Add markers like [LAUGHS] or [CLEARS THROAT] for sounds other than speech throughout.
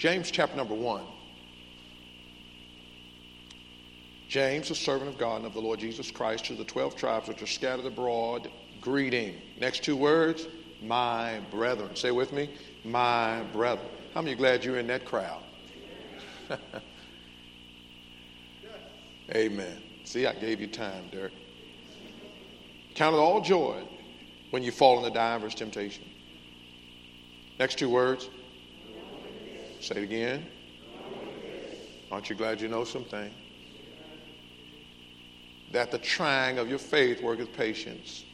James chapter number 1. James, a servant of God and of the Lord Jesus Christ, to the 12 tribes which are scattered abroad, greeting. Next two words, my brethren. Say with me, my brethren. How many glad you're in that crowd? [LAUGHS] Amen. See, I gave you time, Derek. Count it all joy when you fall into divers temptation. Next two words. Say it again. Aren't you glad you know something? That the trying of your faith worketh patience.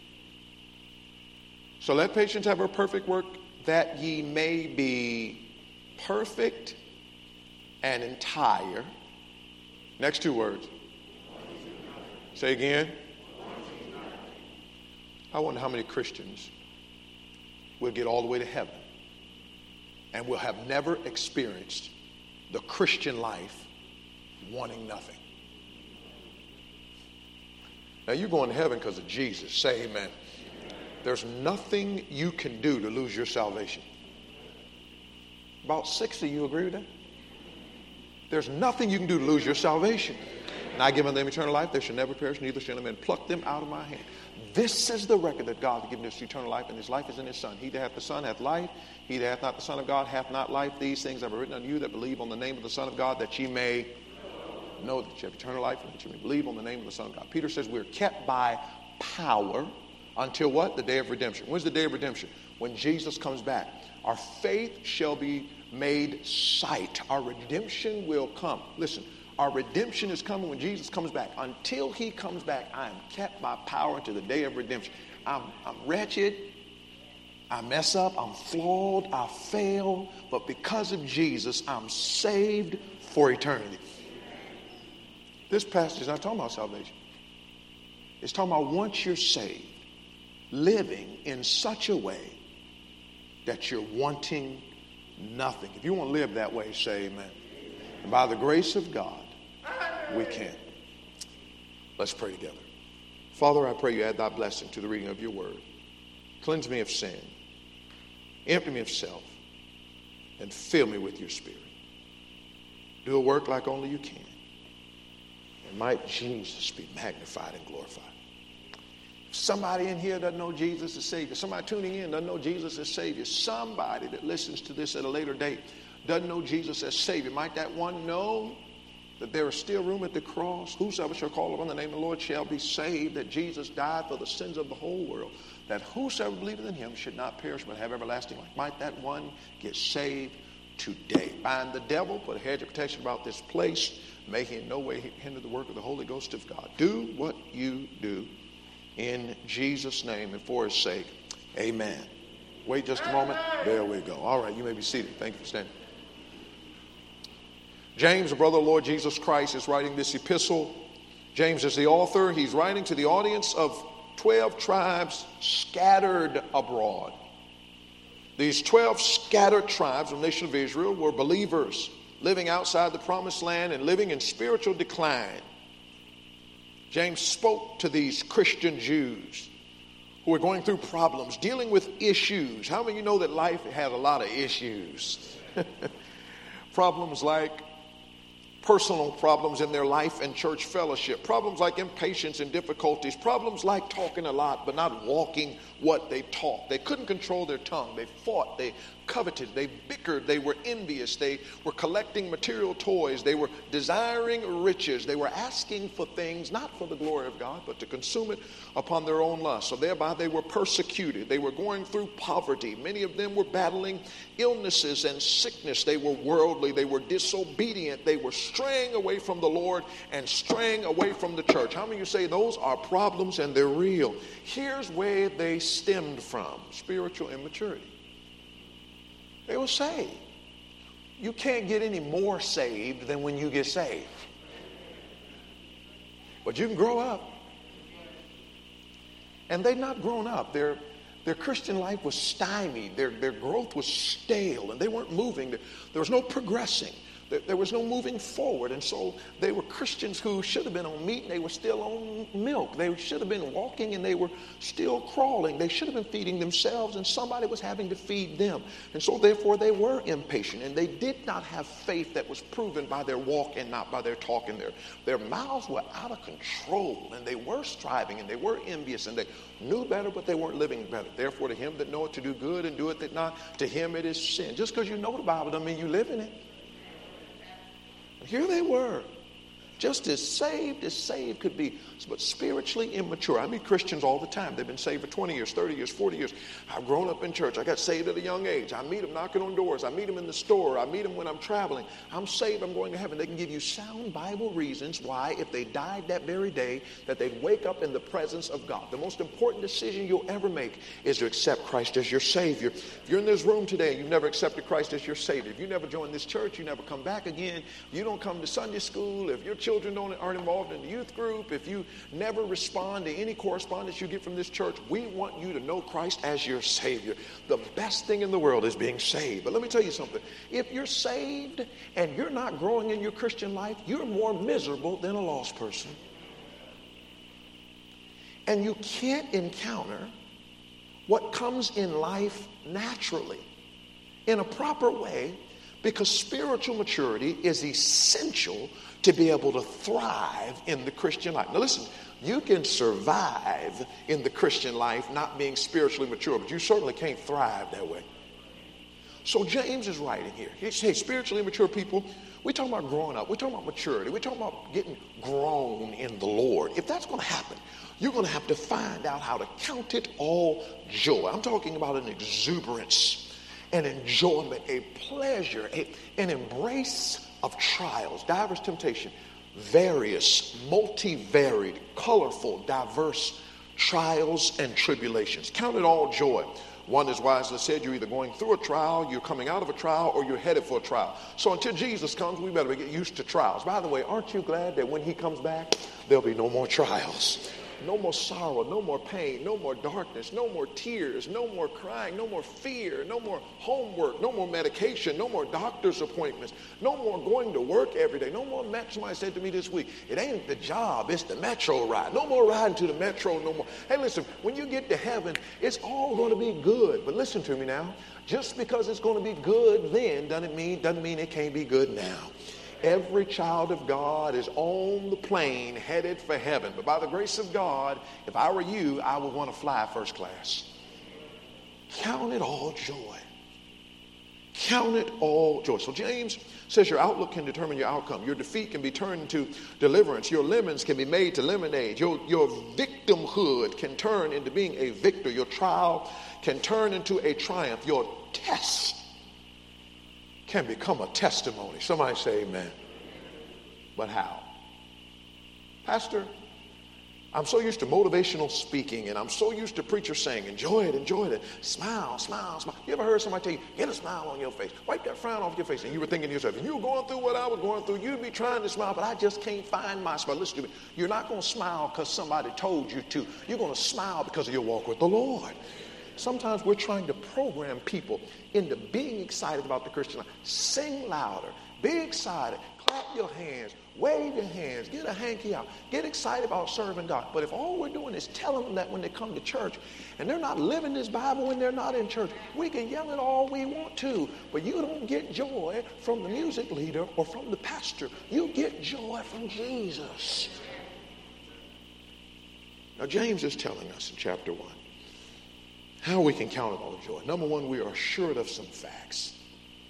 So let patience have her perfect work, that ye may be perfect and entire. Next two words. Say again. I wonder how many Christians will get all the way to heaven and will have never experienced the Christian life wanting nothing. Now, you're going to heaven because of Jesus. Say amen. There's nothing you can do to lose your salvation. About 60 you agree with that? There's nothing you can do to lose your salvation. And I give them eternal life. They shall never perish, neither shall any man pluck them out of my hand. This is the record that God hath given us eternal life, and his life is in his Son. He that hath the Son hath life. He that hath not the Son of God hath not life. These things have I written unto you that believe on the name of the Son of God, that ye may know that you have eternal life, and that you may believe on the name of the Son of God. Peter says we're kept by power until what? The day of redemption. When's the day of redemption? When Jesus comes back. Our faith shall be made sight. Our redemption will come. Listen, our redemption is coming when Jesus comes back. Until he comes back, I am kept by power to the day of redemption. I'm, I'm wretched. I mess up. I'm flawed. I fail. But because of Jesus, I'm saved for eternity. This passage is not talking about salvation. It's talking about once you're saved, living in such a way that you're wanting nothing. If you want to live that way, say amen. And by the grace of God, we can. Let's pray together. Father, I pray you add thy blessing to the reading of your word. Cleanse me of sin, empty me of self, and fill me with your spirit. Do a work like only you can. And might Jesus be magnified and glorified. Somebody in here doesn't know Jesus as Savior. Somebody tuning in doesn't know Jesus as Savior. Somebody that listens to this at a later date doesn't know Jesus as Savior. Might that one know that there is still room at the cross? Whosoever shall call upon the name of the Lord shall be saved. That Jesus died for the sins of the whole world. That whosoever believeth in him should not perish but have everlasting life. Might that one get saved today? Bind the devil, put a hedge of protection about this place, make in no way hinder the work of the Holy Ghost of God. Do what you do in Jesus' name and for his sake. Amen. Wait just a moment. There we go. All right, you may be seated. Thank you for standing. James, the brother of Lord Jesus Christ, is writing this epistle. James is the author. He's writing to the audience of 12 tribes scattered abroad. These 12 scattered tribes of the nation of Israel were believers living outside the promised land and living in spiritual decline. James spoke to these Christian Jews who were going through problems, dealing with issues. How many of you know that life has a lot of issues? [LAUGHS] problems like personal problems in their life and church fellowship, problems like impatience and difficulties, problems like talking a lot but not walking what they talk. They couldn't control their tongue. They fought, they coveted, they bickered, they were envious, they were collecting material toys, they were desiring riches, they were asking for things not for the glory of God, but to consume it upon their own lust. So thereby they were persecuted, they were going through poverty. Many of them were battling illnesses and sickness. They were worldly, they were disobedient, they were straying away from the Lord and straying away from the church. How many of you say those are problems and they're real? Here's where they stemmed from spiritual immaturity. They were saved. You can't get any more saved than when you get saved. But you can grow up. And they'd not grown up. Their, their Christian life was stymied. Their, their growth was stale, and they weren't moving. There was no progressing. There was no moving forward. And so they were Christians who should have been on meat and they were still on milk. They should have been walking and they were still crawling. They should have been feeding themselves and somebody was having to feed them. And so therefore they were impatient and they did not have faith that was proven by their walk and not by their talk. And their, their mouths were out of control and they were striving and they were envious and they knew better but they weren't living better. Therefore to him that knoweth to do good and do it not, to him it is sin. Just because you know the Bible doesn't mean you live in it. Here they were, just as saved as saved could be, but spiritually immature. I meet Christians all the time. They've been saved for 20 years, 30 years, 40 years. I've grown up in church. I got saved at a young age. I meet them knocking on doors. I meet them in the store. I meet them when I'm traveling. I'm saved. I'm going to heaven. They can give you sound Bible reasons why, if they died that very day, that they'd wake up in the presence of God. The most important decision you'll ever make is to accept Christ as your Savior. If you're in this room today and you've never accepted Christ as your Savior, if you never joined this church, you never come back again, you don't come to Sunday school, if your children don't, aren't involved in the youth group, if you never respond to any correspondence you get from this church, we want you to know Christ as your Savior. The best thing in the world is being saved. But let me tell you something. If you're saved and you're not growing in your Christian life, you're more miserable than a lost person. And you can't encounter what comes in life naturally in a proper way because spiritual maturity is essential to be able to thrive in the Christian life. Now, listen, you can survive in the Christian life not being spiritually mature, but you certainly can't thrive that way. So, James is writing here. He says, spiritually mature people, we're talking about growing up, we're talking about maturity, we're talking about getting grown in the Lord. If that's going to happen, you're going to have to find out how to count it all joy. I'm talking about an exuberance, an enjoyment, a pleasure, a, an embrace of trials, diverse temptation, various, multivariate, colorful, diverse trials and tribulations. Count it all joy. One is wisely said, you're either going through a trial, you're coming out of a trial, or you're headed for a trial. So until Jesus comes, we better get used to trials. By the way, aren't you glad that when he comes back, there'll be no more trials? No more sorrow, no more pain, no more darkness, no more tears, no more crying, no more fear, no more homework, no more medication, no more doctor's appointments, no more going to work every day, no more met. Somebody said to me this week, it ain't the job, it's the metro ride. No more riding to the metro, no more. Hey, listen, when you get to heaven, it's all going to be good. But listen to me now. Just because it's going to be good then doesn't mean doesn't mean it can't be good now. Every child of God is on the plane headed for heaven. But by the grace of God, if I were you, I would want to fly first class. Count it all joy. Count it all joy. So James says your outlook can determine your outcome. Your defeat can be turned into deliverance. Your lemons can be made to lemonade. Your, your victimhood can turn into being a victor. Your trial can turn into a triumph. Your test can become a testimony. Somebody say amen. But how? Pastor, I'm so used to motivational speaking and I'm so used to preachers saying, enjoy it, enjoy it, smile, smile, smile. You ever heard somebody tell you, get a smile on your face, wipe that frown off your face, and you were thinking to yourself, if you were going through what I was going through, you'd be trying to smile, but I just can't find my smile. Listen to me. You're not going to smile because somebody told you to. You're going to smile because of your walk with the Lord. Sometimes we're trying to program people into being excited about the Christian life. Sing louder, be excited, clap your hands, wave your hands, get a hanky out, get excited about serving God. But if all we're doing is telling them that when they come to church and they're not living this Bible when they're not in church, we can yell it all we want to, but you don't get joy from the music leader or from the pastor. You get joy from Jesus. Now, James is telling us in chapter 1 how we can count it all joy. Number one, we are assured of some facts.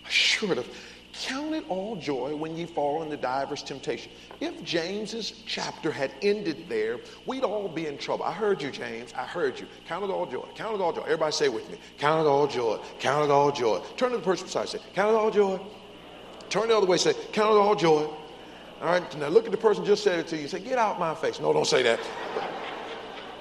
Assured of. Count it all joy when ye fall into divers temptation. If James's chapter had ended there, we'd all be in trouble. I heard you, James. I heard you. Count it all joy. Count it all joy. Everybody say with me. Count it all joy. Count it all joy. Turn to the person beside you. Say, count it all joy. Turn the other way. Say, count it all joy. All right. Now look at the person just said it to you. Say, get out my face. No, don't say that.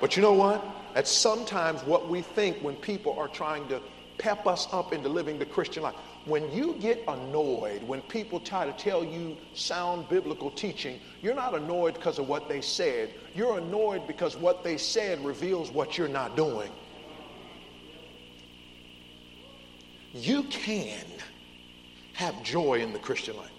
But you know what? That's sometimes what we think when people are trying to pep us up into living the Christian life. When you get annoyed when people try to tell you sound biblical teaching, you're not annoyed because of what they said. You're annoyed because what they said reveals what you're not doing. You can have joy in the Christian life.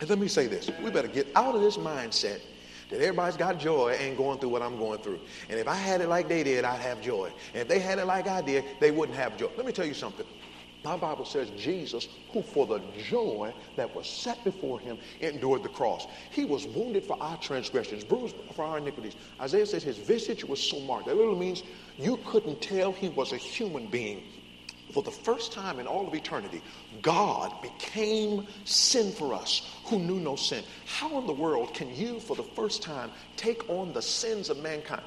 And let me say this we better get out of this mindset that everybody's got joy ain't going through what I'm going through. And if I had it like they did, I'd have joy. And if they had it like I did, they wouldn't have joy. Let me tell you something. My Bible says Jesus, who for the joy that was set before him, endured the cross. He was wounded for our transgressions, bruised for our iniquities. Isaiah says his visage was so marked. That literally means you couldn't tell he was a human being. For the first time in all of eternity, God became sin for us who knew no sin. How in the world can you, for the first time, take on the sins of mankind?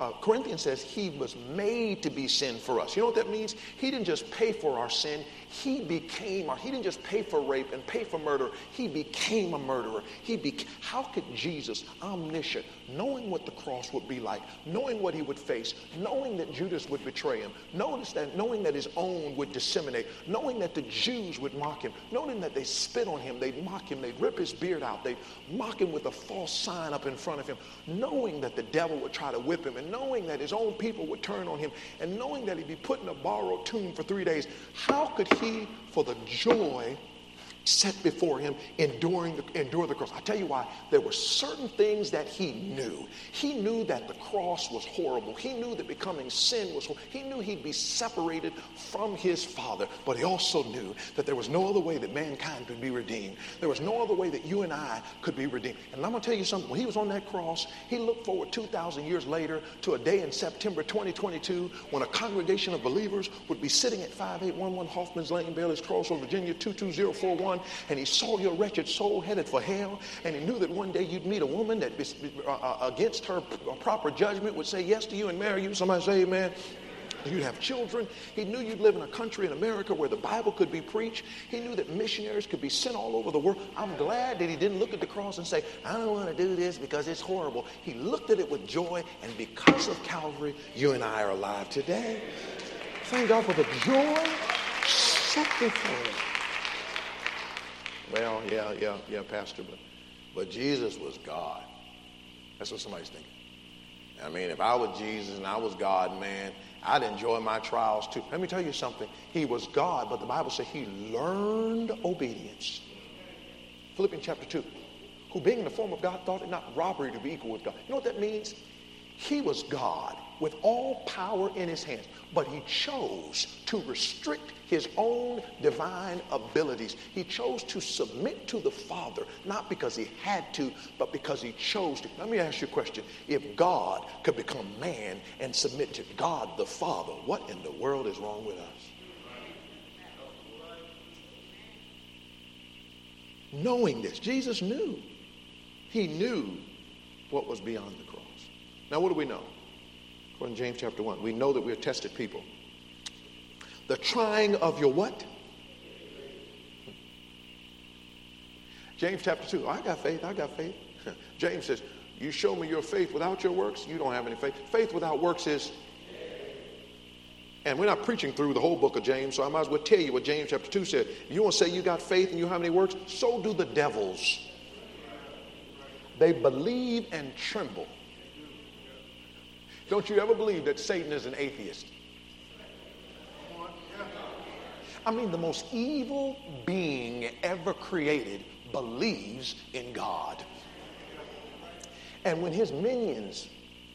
uh, Corinthians says he was made to be sin for us. You know what that means? He didn't just pay for our sin, he became, or he didn't just pay for rape and pay for murder, he became a murderer. He beca- How could Jesus, omniscient, knowing what the cross would be like, knowing what he would face, knowing that Judas would betray him, notice that, knowing that his own would disseminate, knowing that the Jews would mock him, knowing that they spit on him, they'd mock him, they'd rip his beard out, they'd mock him with a false sign up in front of him, knowing that the devil would try to whip him, and knowing that his own people would turn on him, and knowing that he'd be put in a borrowed tomb for three days, how could for the joy set before him, enduring the, endure the cross. I tell you why. There were certain things that he knew. He knew that the cross was horrible. He knew that becoming sin was horrible. He knew he'd be separated from his Father. But he also knew that there was no other way that mankind could be redeemed. There was no other way that you and I could be redeemed. And I'm going to tell you something. When he was on that cross, he looked forward 2,000 years later to a day in September 2022 when a congregation of believers would be sitting at 5811 Hoffman's Lane, Bailey's Crossroad, Virginia 22041 and he saw your wretched soul headed for hell, and he knew that one day you'd meet a woman that uh, uh, against her proper judgment would say yes to you and marry you. Somebody say amen. You'd have children. He knew you'd live in a country in America where the Bible could be preached. He knew that missionaries could be sent all over the world. I'm glad that he didn't look at the cross and say, I don't want to do this because it's horrible. He looked at it with joy, and because of Calvary, you and I are alive today. Thank God for the joy set before us. Well, yeah, yeah, yeah, Pastor, but, but Jesus was God. That's what somebody's thinking. I mean, if I was Jesus and I was God, man, I'd enjoy my trials too. Let me tell you something. He was God, but the Bible says he learned obedience. Philippians chapter 2. Who being in the form of God thought it not robbery to be equal with God. You know what that means? He was God with all power in his hands, but he chose to restrict his own divine abilities. He chose to submit to the Father, not because he had to, but because he chose to. Let me ask you a question. If God could become man and submit to God the Father, what in the world is wrong with us? Knowing this, Jesus knew. He knew what was beyond the cross. Now, what do we know? According to James chapter 1, we know that we're tested people. The trying of your what? James chapter 2. I got faith. I got faith. [LAUGHS] James says, You show me your faith without your works, you don't have any faith. Faith without works is. And we're not preaching through the whole book of James, so I might as well tell you what James chapter 2 said. You want to say you got faith and you have any works, so do the devils. They believe and tremble. Don't you ever believe that Satan is an atheist? I mean, the most evil being ever created believes in God. And when his minions,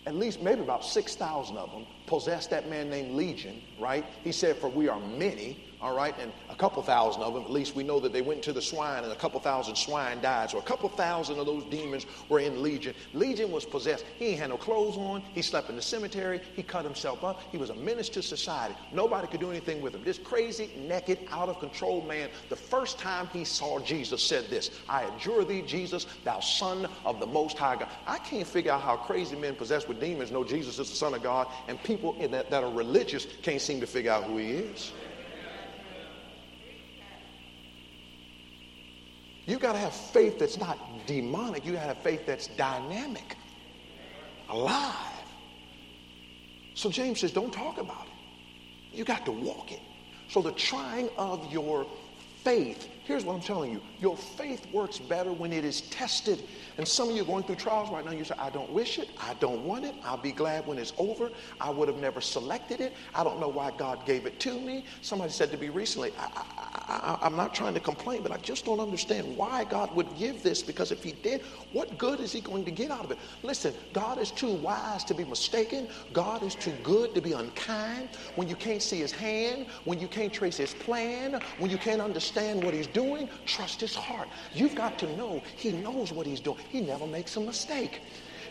at least maybe about 6,000 of them, possessed that man named Legion, right? He said, For we are many, all right, and a couple thousand of them, at least we know that they went to the swine and a couple thousand swine died. So a couple thousand of those demons were in Legion. Legion was possessed. He ain't had no clothes on. He slept in the cemetery. He cut himself up. He was a menace to society. Nobody could do anything with him. This crazy, naked, out of control man, the first time he saw Jesus, said this I adjure thee, Jesus, thou son of the most high God. I can't figure out how crazy men possessed with demons know Jesus is the son of God, and people that, that are religious can't seem to figure out who he is. You got to have faith that's not demonic. You got to have faith that's dynamic, alive. So James says, don't talk about it. You got to walk it. So the trying of your faith, here's what I'm telling you your faith works better when it is tested. And some of you are going through trials right now. You say, I don't wish it. I don't want it. I'll be glad when it's over. I would have never selected it. I don't know why God gave it to me. Somebody said to me recently, I, am not trying to complain, but I just don't understand why God would give this because if He did, what good is He going to get out of it? Listen, God is too wise to be mistaken. God is too good to be unkind. When you can't see His hand, when you can't trace His plan, when you can't understand what He's doing, trust His heart. You've got to know He knows what He's doing. He never makes a mistake.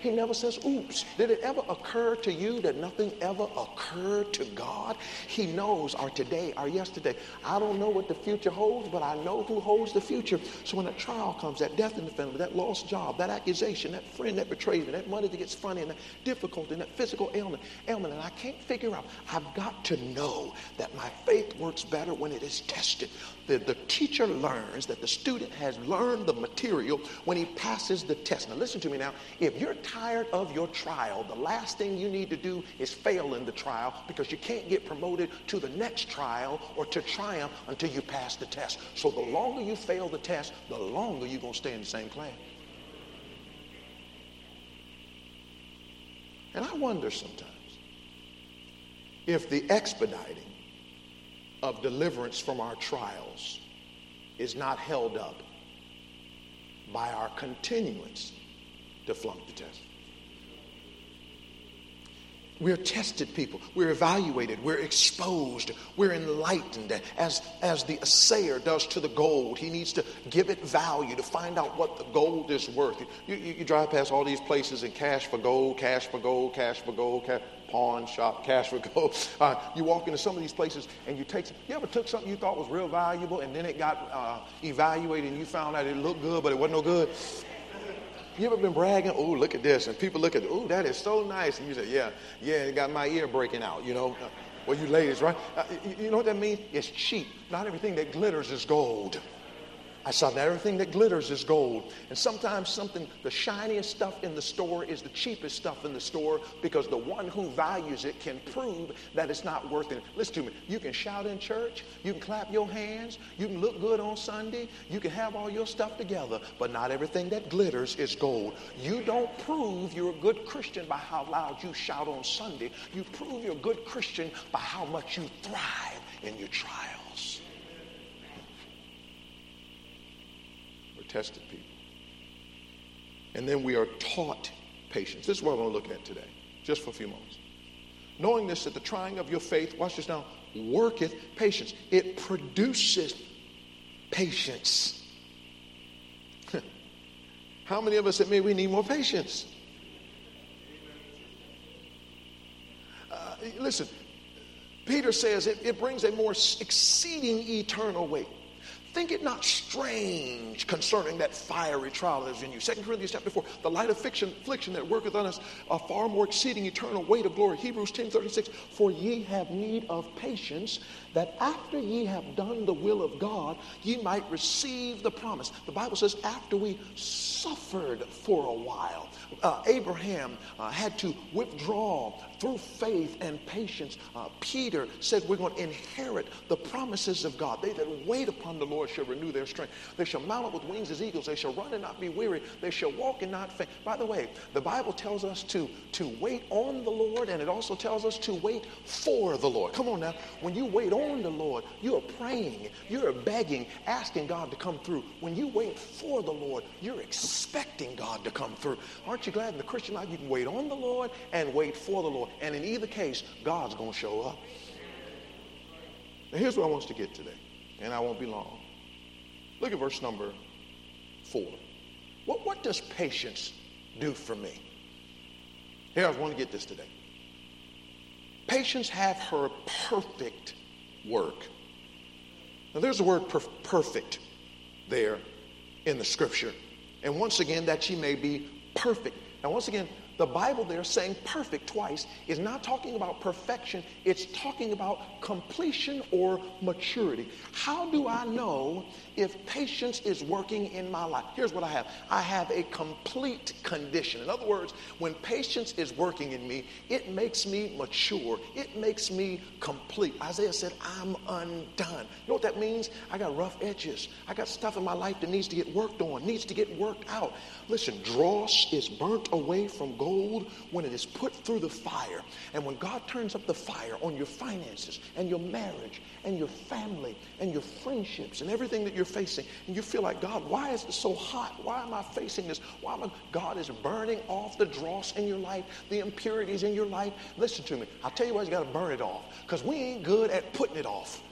He never says, oops. Did it ever occur to you that nothing ever occurred to God? He knows our today, our yesterday. I don't know what the future holds, but I know who holds the future. So when a trial comes, that death in the family, that lost job, that accusation, that friend that betrays me, that money that gets funny, and that difficulty, and that physical ailment, ailment, and I can't figure out, I've got to know that my faith works better when it is tested. The, the teacher learns that the student has learned the material when he passes the test. Now listen to me now. If you're tired of your trial, the last thing you need to do is fail in the trial because you can't get promoted to the next trial or to triumph until you pass the test. So the longer you fail the test, the longer you're going to stay in the same class. And I wonder sometimes if the expediting of deliverance from our trials is not held up by our continuance to flunk the test. We're tested people. We're evaluated. We're exposed. We're enlightened. As, as the assayer does to the gold, he needs to give it value to find out what the gold is worth. You, you, you drive past all these places and cash for gold, cash for gold, cash for gold, cash, pawn shop, cash for gold. [LAUGHS] Uh, you walk into some of these places and you take, you ever took something you thought was real valuable and then it got uh, evaluated and you found out it looked good, but it wasn't no good? You ever been bragging? Oh, look at this. And people look at, oh, that is so nice. And you say, yeah, yeah, it got my ear breaking out, you know. Well, you ladies, right? Uh, you know what that means? It's cheap. Not everything that glitters is gold. I saw that everything that glitters is gold. And sometimes something, the shiniest stuff in the store is the cheapest stuff in the store because the one who values it can prove that it's not worth it. Listen to me. You can shout in church, you can clap your hands, you can look good on Sunday, you can have all your stuff together, but not everything that glitters is gold. You don't prove you're a good Christian by how loud you shout on Sunday. You prove you're a good Christian by how much you thrive in your trial. Tested people. And then we are taught patience. This is what I want to look at today, just for a few moments. Knowing this, that the trying of your faith, watch this now, worketh patience. It produces patience. [LAUGHS] How many of us admit we need more patience? Uh, listen, Peter says it, it brings a more exceeding eternal weight. Think it not strange concerning that fiery trial that is in you. 2 Corinthians chapter 4, the light of affliction that worketh on us a far more exceeding eternal weight of glory. Hebrews 10 36, for ye have need of patience, that after ye have done the will of God, ye might receive the promise. The Bible says, after we suffered for a while, uh, Abraham uh, had to withdraw through faith and patience. Uh, Peter said, We're going to inherit the promises of God. They that wait upon the Lord shall renew their strength. They shall mount up with wings as eagles. They shall run and not be weary. They shall walk and not faint. By the way, the Bible tells us to, to wait on the Lord, and it also tells us to wait for the Lord. Come on now. When you wait on the Lord, you are praying, you're begging, asking God to come through. When you wait for the Lord, you're expecting God to come through. Aren't you glad in the Christian life you can wait on the Lord and wait for the Lord? And in either case, God's going to show up. Now, here's what I want to get today, and I won't be long. Look at verse number four. What, what does patience do for me? Here, I want to get this today. Patience have her perfect work. Now, there's the word per- perfect there in the scripture. And once again, that she may be perfect. Now, once again, the Bible there saying perfect twice is not talking about perfection, it's talking about completion or maturity. How do I know if patience is working in my life? Here's what I have I have a complete condition. In other words, when patience is working in me, it makes me mature, it makes me complete. Isaiah said, I'm undone. You know what that means? I got rough edges, I got stuff in my life that needs to get worked on, needs to get worked out. Listen, dross is burnt away from gold when it is put through the fire. And when God turns up the fire on your finances and your marriage and your family and your friendships and everything that you're facing, and you feel like, God, why is it so hot? Why am I facing this? Why am I? God is burning off the dross in your life, the impurities in your life. Listen to me. I'll tell you why you got to burn it off. Because we ain't good at putting it off.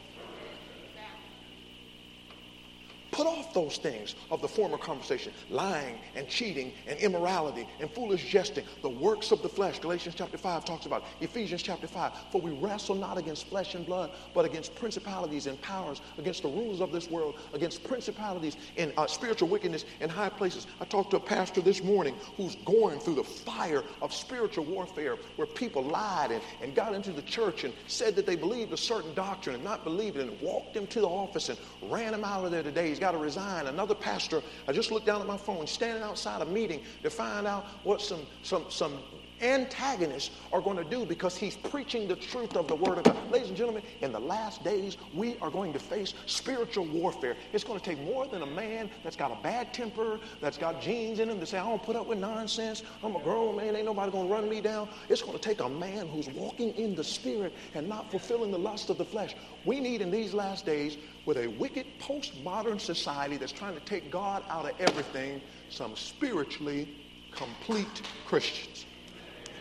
Put off those things of the former conversation lying and cheating and immorality and foolish jesting, the works of the flesh. Galatians chapter 5 talks about Ephesians chapter 5. For we wrestle not against flesh and blood, but against principalities and powers, against the rulers of this world, against principalities in uh, spiritual wickedness in high places. I talked to a pastor this morning who's going through the fire of spiritual warfare where people lied and, and got into the church and said that they believed a certain doctrine and not believed it and walked him to the office and ran him out of there today. He's got to resign. Another pastor, I just looked down at my phone, standing outside a meeting to find out what some, some, some antagonists are going to do because he's preaching the truth of the Word of God. Ladies and gentlemen, in the last days, we are going to face spiritual warfare. It's going to take more than a man that's got a bad temper, that's got genes in him to say, I don't put up with nonsense. I'm a grown man. Ain't nobody going to run me down. It's going to take a man who's walking in the Spirit and not fulfilling the lust of the flesh. We need in these last days, with a wicked postmodern society that's trying to take God out of everything, some spiritually complete Christians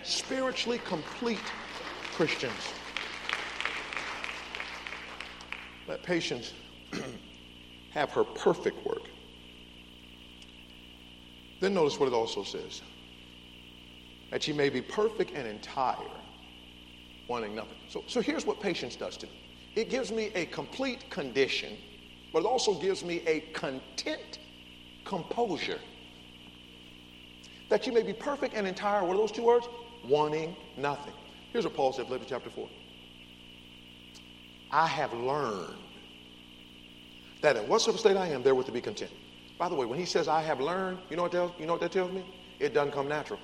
spiritually complete Christians. Let patience [CLEARS THROAT] have her perfect work. Then notice what it also says that she may be perfect and entire, wanting nothing. So, so here's what patience does to me it gives me a complete condition, but it also gives me a content composure. That you may be perfect and entire. What are those two words? Wanting nothing. Here's what Paul said, Philippians chapter 4. I have learned that in whatsoever state I am, therewith to be content. By the way, when he says I have learned, you know what, tells, you know what that tells me? It doesn't come natural.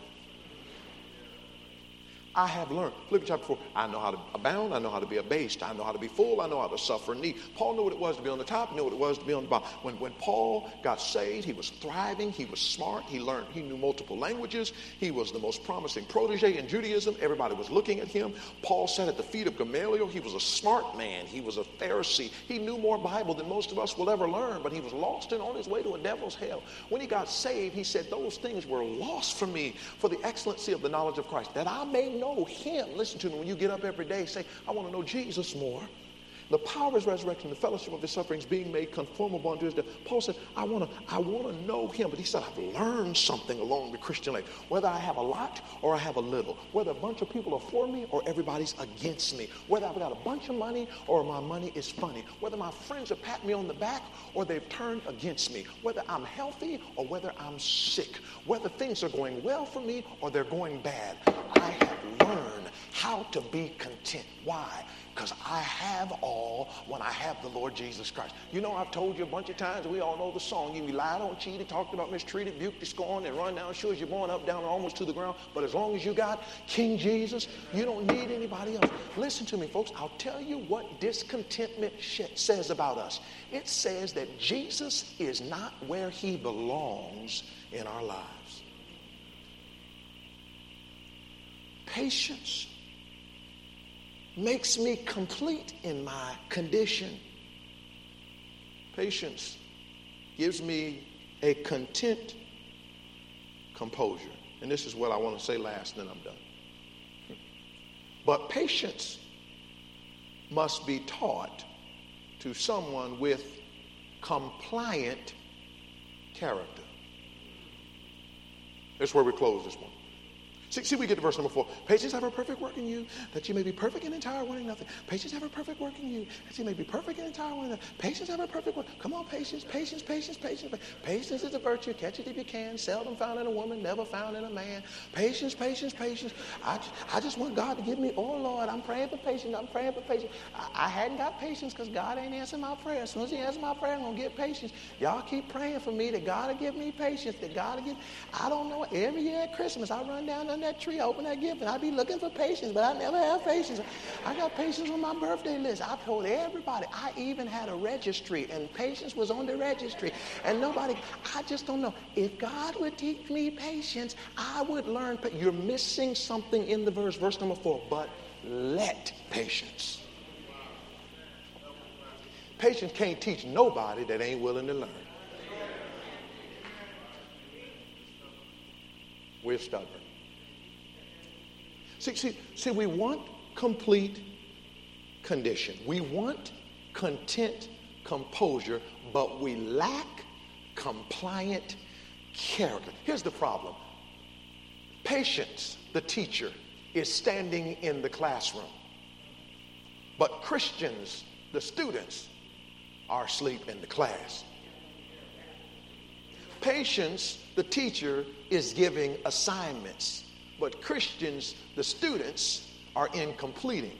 I have learned. Philippians chapter 4. I know how to abound. I know how to be abased. I know how to be full. I know how to suffer need. Paul knew what it was to be on the top. Knew what it was to be on the bottom. When, when Paul got saved, he was thriving. He was smart. He learned. He knew multiple languages. He was the most promising protege in Judaism. Everybody was looking at him. Paul sat at the feet of Gamaliel. He was a smart man. He was a Pharisee. He knew more Bible than most of us will ever learn, but he was lost and on his way to a devil's hell. When he got saved, he said, Those things were lost for me for the excellency of the knowledge of Christ, that I may know him. Listen listen to me when you get up every day, say, I want to know Jesus more the power of his resurrection, the fellowship of his sufferings, being made conformable unto his death. Paul said, I want to I want to know him. But he said, I've learned something along the Christian life. Whether I have a lot or I have a little. Whether a bunch of people are for me or everybody's against me. Whether I've got a bunch of money or my money is funny. Whether my friends are patting me on the back or they've turned against me. Whether I'm healthy or whether I'm sick. Whether things are going well for me or they're going bad. I have learned how to be content. Why? Because I have all when I have the Lord Jesus Christ. You know, I've told you a bunch of times, we all know the song. You lied on, cheated, talked about, mistreated, buked, scorned, and run down shoes. You're born up, down, and almost to the ground. But as long as you got King Jesus, you don't need anybody else. Listen to me, folks. I'll tell you what discontentment says about us. It says that Jesus is not where he belongs in our lives. Patience makes me complete in my condition. Patience gives me a content composure. And this is what I want to say last, then I'm done. But patience must be taught to someone with compliant character. That's where we close this one. See, see, we get to verse number four. Patience have a perfect work in you, that you may be perfect and entire, wanting nothing. Patience have a perfect work in you, that you may be perfect and entire, wanting nothing. Patience have a perfect work. Come on, patience, patience, patience, patience. Patience is a virtue. Catch it if you can. Seldom found in a woman, never found in a man. Patience, patience, patience. I, I just want God to give me, oh Lord, I'm praying for patience. I'm praying for patience. I, I hadn't got patience because God ain't answering my prayer. As soon as He answers my prayer, I'm going to get patience. Y'all keep praying for me that God will give me patience, that God will give. I don't know. Every year at Christmas, I run down on that tree, open that gift, and I'd be looking for patience, but I never have patience. I got patience on my birthday list. I told everybody. I even had a registry, and patience was on the registry. And nobody, I just don't know. If God would teach me patience, I would learn. You're missing something in the verse, verse number four. But let patience. Patience can't teach nobody that ain't willing to learn. We're stubborn. See, see, see, we want complete condition. We want content composure, but we lack compliant character. Here's the problem patience, the teacher, is standing in the classroom, but Christians, the students, are asleep in the class. Patience, the teacher, is giving assignments, but Christians, the students, are incompleting,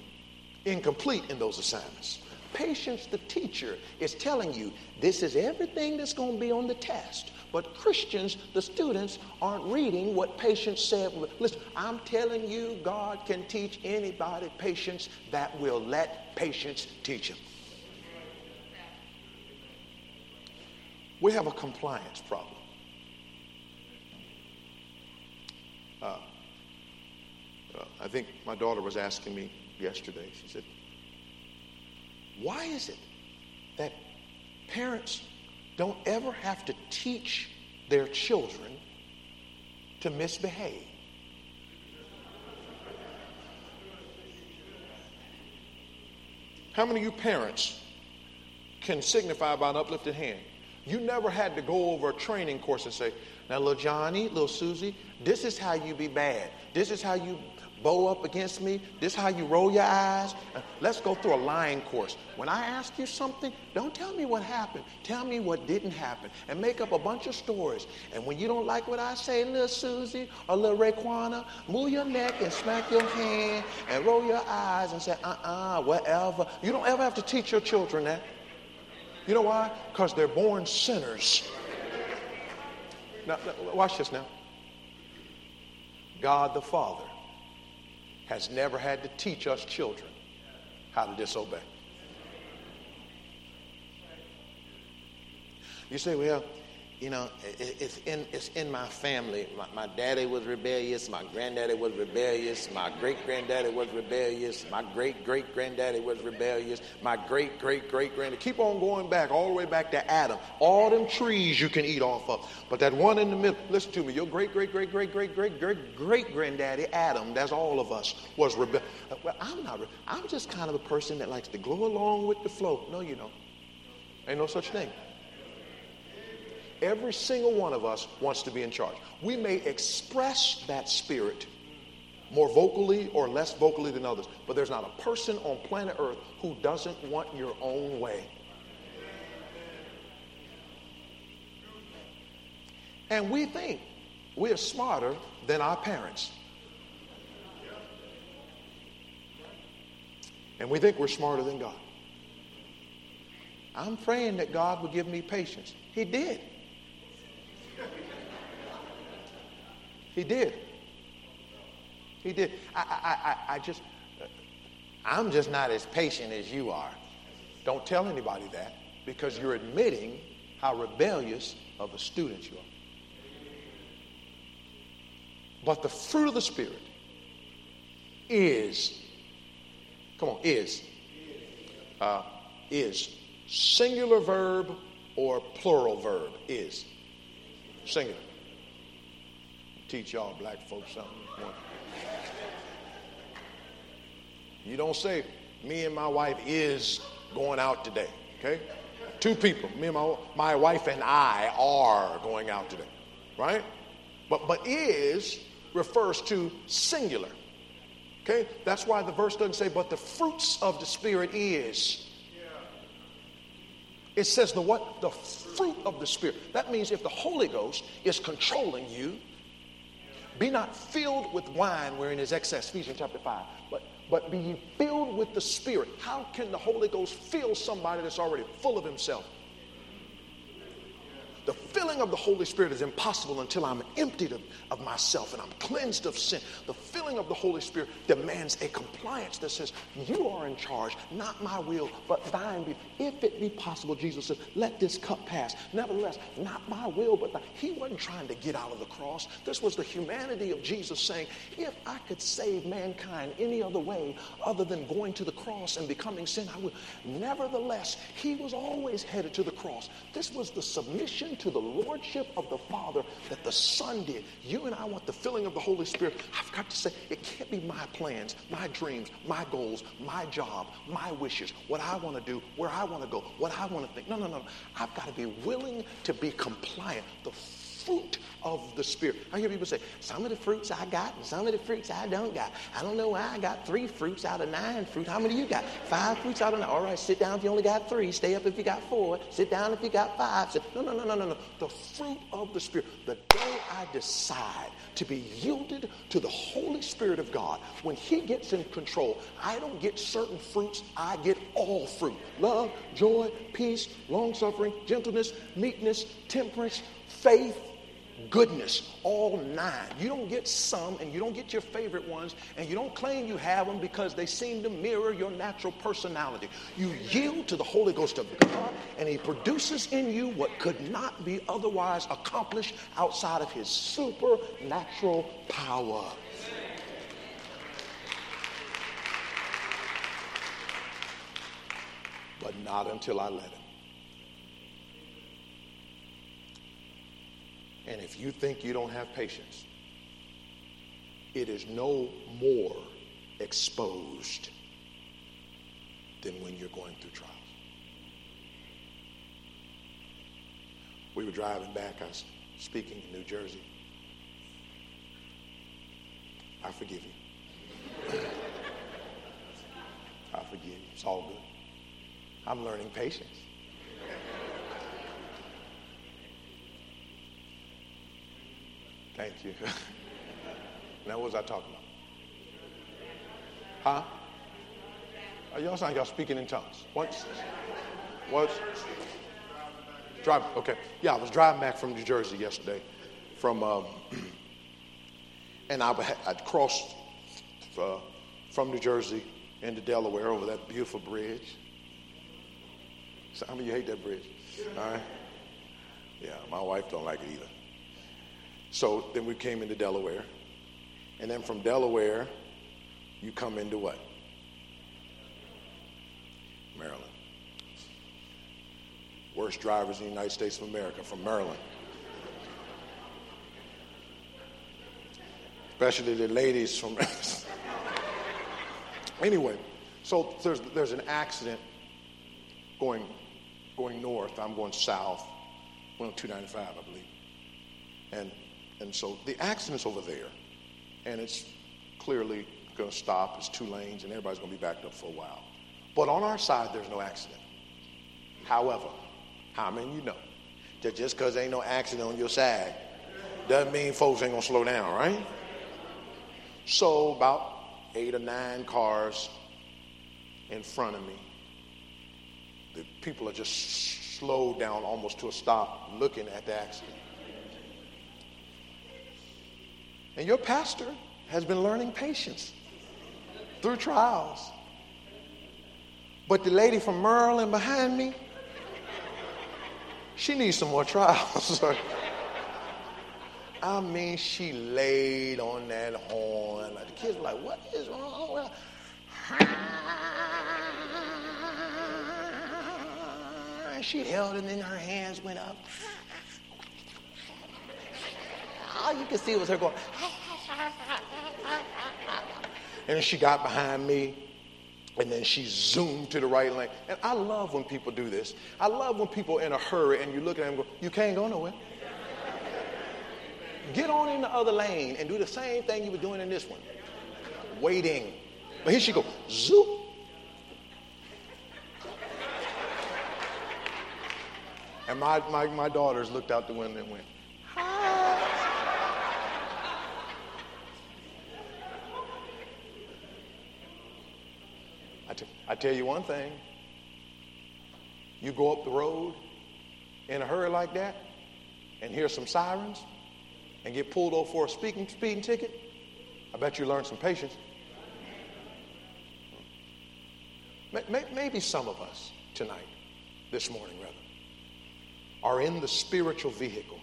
incomplete in those assignments. Patience, the teacher, is telling you this is everything that's going to be on the test. But Christians, the students, aren't reading what patience said. Listen, I'm telling you, God can teach anybody patience that will let patience teach him. We have a compliance problem. Uh, uh, I think my daughter was asking me yesterday, she said, Why is it that parents don't ever have to teach their children to misbehave? How many of you parents can signify by an uplifted hand? You never had to go over a training course and say, now, little Johnny, little Susie, this is how you be bad. This is how you bow up against me. This is how you roll your eyes. Uh, let's go through a lying course. When I ask you something, don't tell me what happened. Tell me what didn't happen and make up a bunch of stories. And when you don't like what I say, little Susie or little Raquana, move your neck and smack your hand and roll your eyes and say, uh-uh, whatever. You don't ever have to teach your children that. You know why? Because they're born sinners. Now, watch this now. God the Father has never had to teach us children how to disobey. You say, well, you know, it's in, it's in my family. My, my daddy was rebellious. My granddaddy was rebellious. My great granddaddy was rebellious. My great great granddaddy was rebellious. My great great great granddaddy. Keep on going back, all the way back to Adam. All them trees you can eat off of. But that one in the middle, listen to me. Your great great great great great great great great granddaddy, Adam, that's all of us, was rebellious. Uh, well, I'm not. I'm just kind of a person that likes to go along with the flow. No, you don't. Ain't no such thing. Every single one of us wants to be in charge. We may express that spirit more vocally or less vocally than others, but there's not a person on planet Earth who doesn't want your own way. And we think we are smarter than our parents. And we think we're smarter than God. I'm praying that God would give me patience. He did. He did. He did. I, I, I, I just, I'm just not as patient as you are. Don't tell anybody that because you're admitting how rebellious of a student you are. But the fruit of the Spirit is, come on, is, uh, is singular verb or plural verb? Is singular teach y'all black folks something. You don't say, me and my wife is going out today, okay? Two people, me and my, my wife and I are going out today, right? But, but is refers to singular. Okay? That's why the verse doesn't say, but the fruits of the Spirit is. It says the what? The fruit of the Spirit. That means if the Holy Ghost is controlling you, be not filled with wine wherein is excess, Ephesians chapter 5, but, but be filled with the Spirit. How can the Holy Ghost fill somebody that's already full of himself? The filling of the Holy Spirit is impossible until I'm emptied of, of, myself and I'm cleansed of sin. The filling of the Holy Spirit demands a compliance that says, You are in charge, not my will, but thine be. If it be possible, Jesus said, Let this cup pass. Nevertheless, not my will, but thine. He wasn't trying to get out of the cross. This was the humanity of Jesus saying, If I could save mankind any other way other than going to the cross and becoming sin, I would. Nevertheless, he was always headed to the cross. This was the submission to the lordship of the Father that the Son did. You and I want the filling of the Holy Spirit. I've got to say, it can't be my plans, my dreams, my goals, my job, my wishes, what I want to do, where I want to go, what I want to think. No, no, no. I've got to be willing to be compliant. The fruit of the Spirit. I hear people say, some of the fruits I got and some of the fruits I don't got. I don't know why I got three fruits out of nine fruit. How many you got? Five fruits out of nine. All right, sit down if you only got three. Stay up if you got four. Sit down if you got five. Sit, no, no, no, no, no, no. The fruit of the Spirit. The day I decide to be yielded to the Holy Spirit of God, when He gets in control, I don't get certain fruits, I get all fruit. Love, joy, peace, long suffering, gentleness, meekness, temperance, faith, goodness, all nine. You don't get some and you don't get your favorite ones and you don't claim you have them because they seem to mirror your natural personality. You yield to the Holy Ghost of God and He produces in you what could not be otherwise accomplished outside of His supernatural power. But not until I let Him. And if you think you don't have patience, it is no more exposed than when you're going through trials. We were driving back, I was speaking in New Jersey. I forgive you. [LAUGHS] I forgive you. It's all good. I'm learning patience. Thank you. [LAUGHS] now, what was I talking about? Huh? Y'all sound like y'all speaking in tongues. Once? What? Driving. Okay. Yeah, I was driving back from New Jersey yesterday, from, um, [CLEARS THROAT] and I I'd crossed uh, from New Jersey into Delaware over that beautiful bridge. Some of you hate that bridge. All right. Yeah, my wife don't like it either. So then we came into Delaware. And then from Delaware, you come into what? Maryland. Worst drivers in the United States of America from Maryland. Especially the ladies from. [LAUGHS] anyway, so there's, there's an accident going, going north. I'm going south. On 295, I believe. And and so the accident's over there, and it's clearly going to stop. It's two lanes, and everybody's going to be backed up for a while. But on our side, there's no accident. However, how many you know that just because there ain't no accident on your side doesn't mean folks ain't going to slow down, right? So about eight or nine cars in front of me. The people are just slowed down almost to a stop looking at the accident. And your pastor has been learning patience through trials. But the lady from Maryland behind me, she needs some more trials. [LAUGHS] I mean, she laid on that horn. The kids were like, what is wrong? Oh, well, [LAUGHS] she held it, and then her hands went up all you could see was her going. [LAUGHS] and she got behind me and then she zoomed to the right lane. And I love when people do this. I love when people are in a hurry and you look at them and go, you can't go nowhere. Get on in the other lane and do the same thing you were doing in this one. Waiting. But here she go, zoop. And my, my, my daughters looked out the window and went, I, tell you one thing you go up the road in a hurry like that and hear some sirens and get pulled over for a speeding, speeding ticket, I bet you learn some patience. Maybe some of us tonight, this morning rather, are in the spiritual vehicle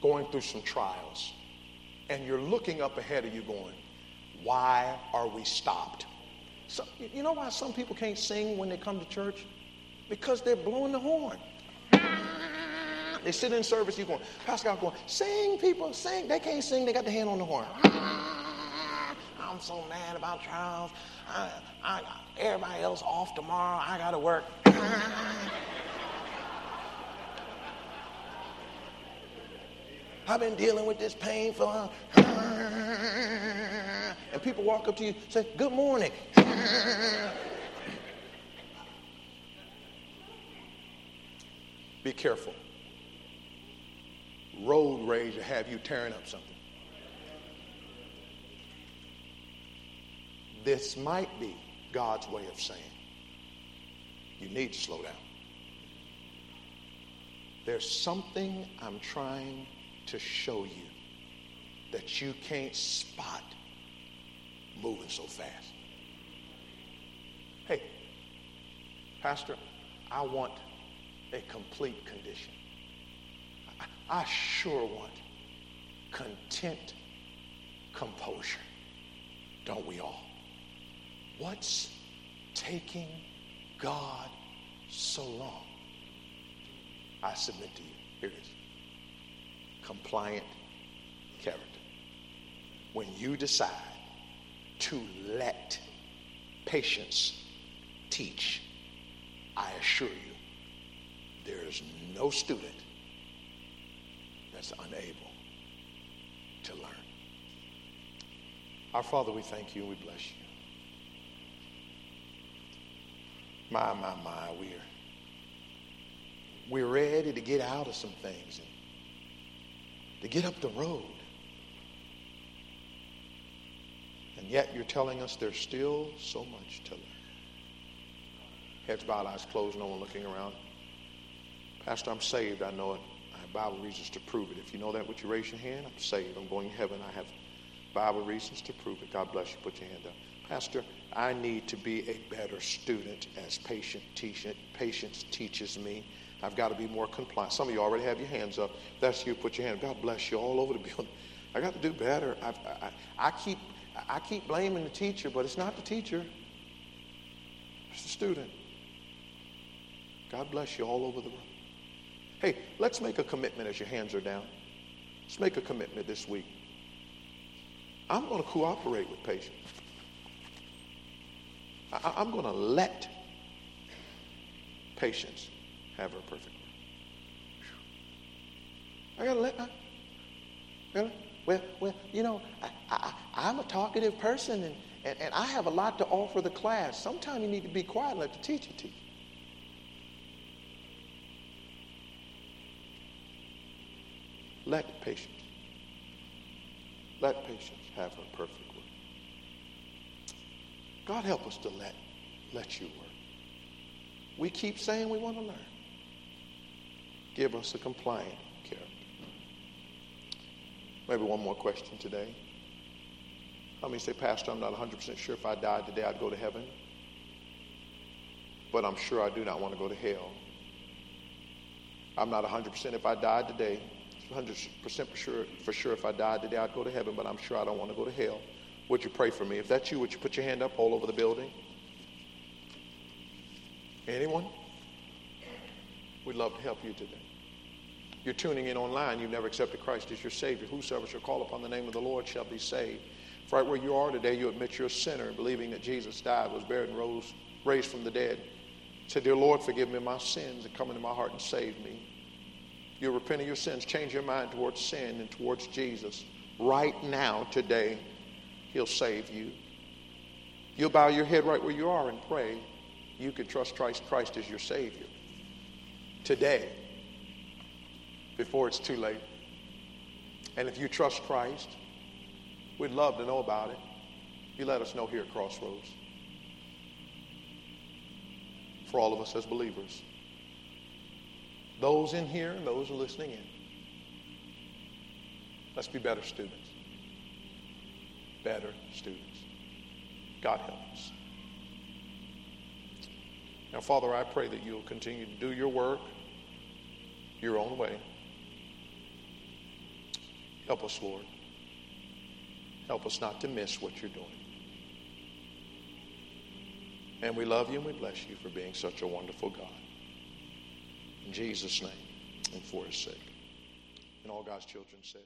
going through some trials, and you're looking up ahead of you going, Why are we stopped? So, you know why some people can't sing when they come to church? Because they're blowing the horn. They sit in service, you're going, Pastor God going, sing, people, sing. They can't sing, they got the hand on the horn. I'm so mad about trials. I, I, everybody else off tomorrow. I got to work. [LAUGHS] I've been dealing with this pain for. And people walk up to you and say, Good morning. [LAUGHS] Be careful. Road rage will have you tearing up something. This might be God's way of saying, You need to slow down. There's something I'm trying to show you that you can't spot moving so fast. Hey, Pastor, I want a complete condition. I, I sure want content composure. Don't we all? What's taking God so long? I submit to you. Here it is compliant character. When you decide to let patience teach, I assure you, there is no student that's unable to learn. Our Father, we thank you and we bless you. My, my, my, we're, we're ready to get out of some things and to get up the road. And yet you're telling us there's still so much to learn. Heads bowed, eyes closed, no one looking around. Pastor, I'm saved. I know it. I have Bible reasons to prove it. If you know that, would you raise your hand? I'm saved. I'm going to heaven. I have Bible reasons to prove it. God bless you. Put your hand up. Pastor, I need to be a better student as patient teach, patience teaches me. I've got to be more compliant. Some of you already have your hands up. that's you. Put your hand. God bless you all over the [LAUGHS] building. I got to do better. I, I, I, keep, I keep blaming the teacher, but it's not the teacher. It's the student. God bless you all over the room. Hey, let's make a commitment as your hands are down. Let's make a commitment this week. I'm going to cooperate with patience. I, I'm going to let patience have her perfect I gotta let. Really? Well, well, you know, I, I, am a talkative person, and, and, and I have a lot to offer the class. Sometimes you need to be quiet and let the teacher teach. Let patience. Let patience have her perfect work. God help us to let let you work. We keep saying we want to learn give us a compliant character. Maybe one more question today. How many say, Pastor, I'm not 100% sure if I died today I'd go to heaven, but I'm sure I do not want to go to hell. I'm not 100% if I died today, 100% for sure, for sure if I died today I'd go to heaven, but I'm sure I don't want to go to hell. Would you pray for me? If that's you, would you put your hand up all over the building? Anyone? We'd love to help you today you're tuning in online, you've never accepted Christ as your Savior. Whosoever shall call upon the name of the Lord shall be saved. If right where you are today, you admit you're a sinner, believing that Jesus died, was buried, and rose, raised from the dead. Say, Dear Lord, forgive me my sins and come into my heart and save me. You'll repent of your sins, change your mind towards sin and towards Jesus. Right now, today, He'll save you. You'll bow your head right where you are and pray. You can trust Christ. Christ is your Savior. Today, before it's too late. And if you trust Christ, we'd love to know about it. You let us know here at Crossroads. For all of us as believers. Those in here and those are listening in. Let's be better students. Better students. God help us. Now, Father, I pray that you'll continue to do your work your own way. Help us, Lord. Help us not to miss what you're doing. And we love you and we bless you for being such a wonderful God. In Jesus' name and for his sake. And all God's children said,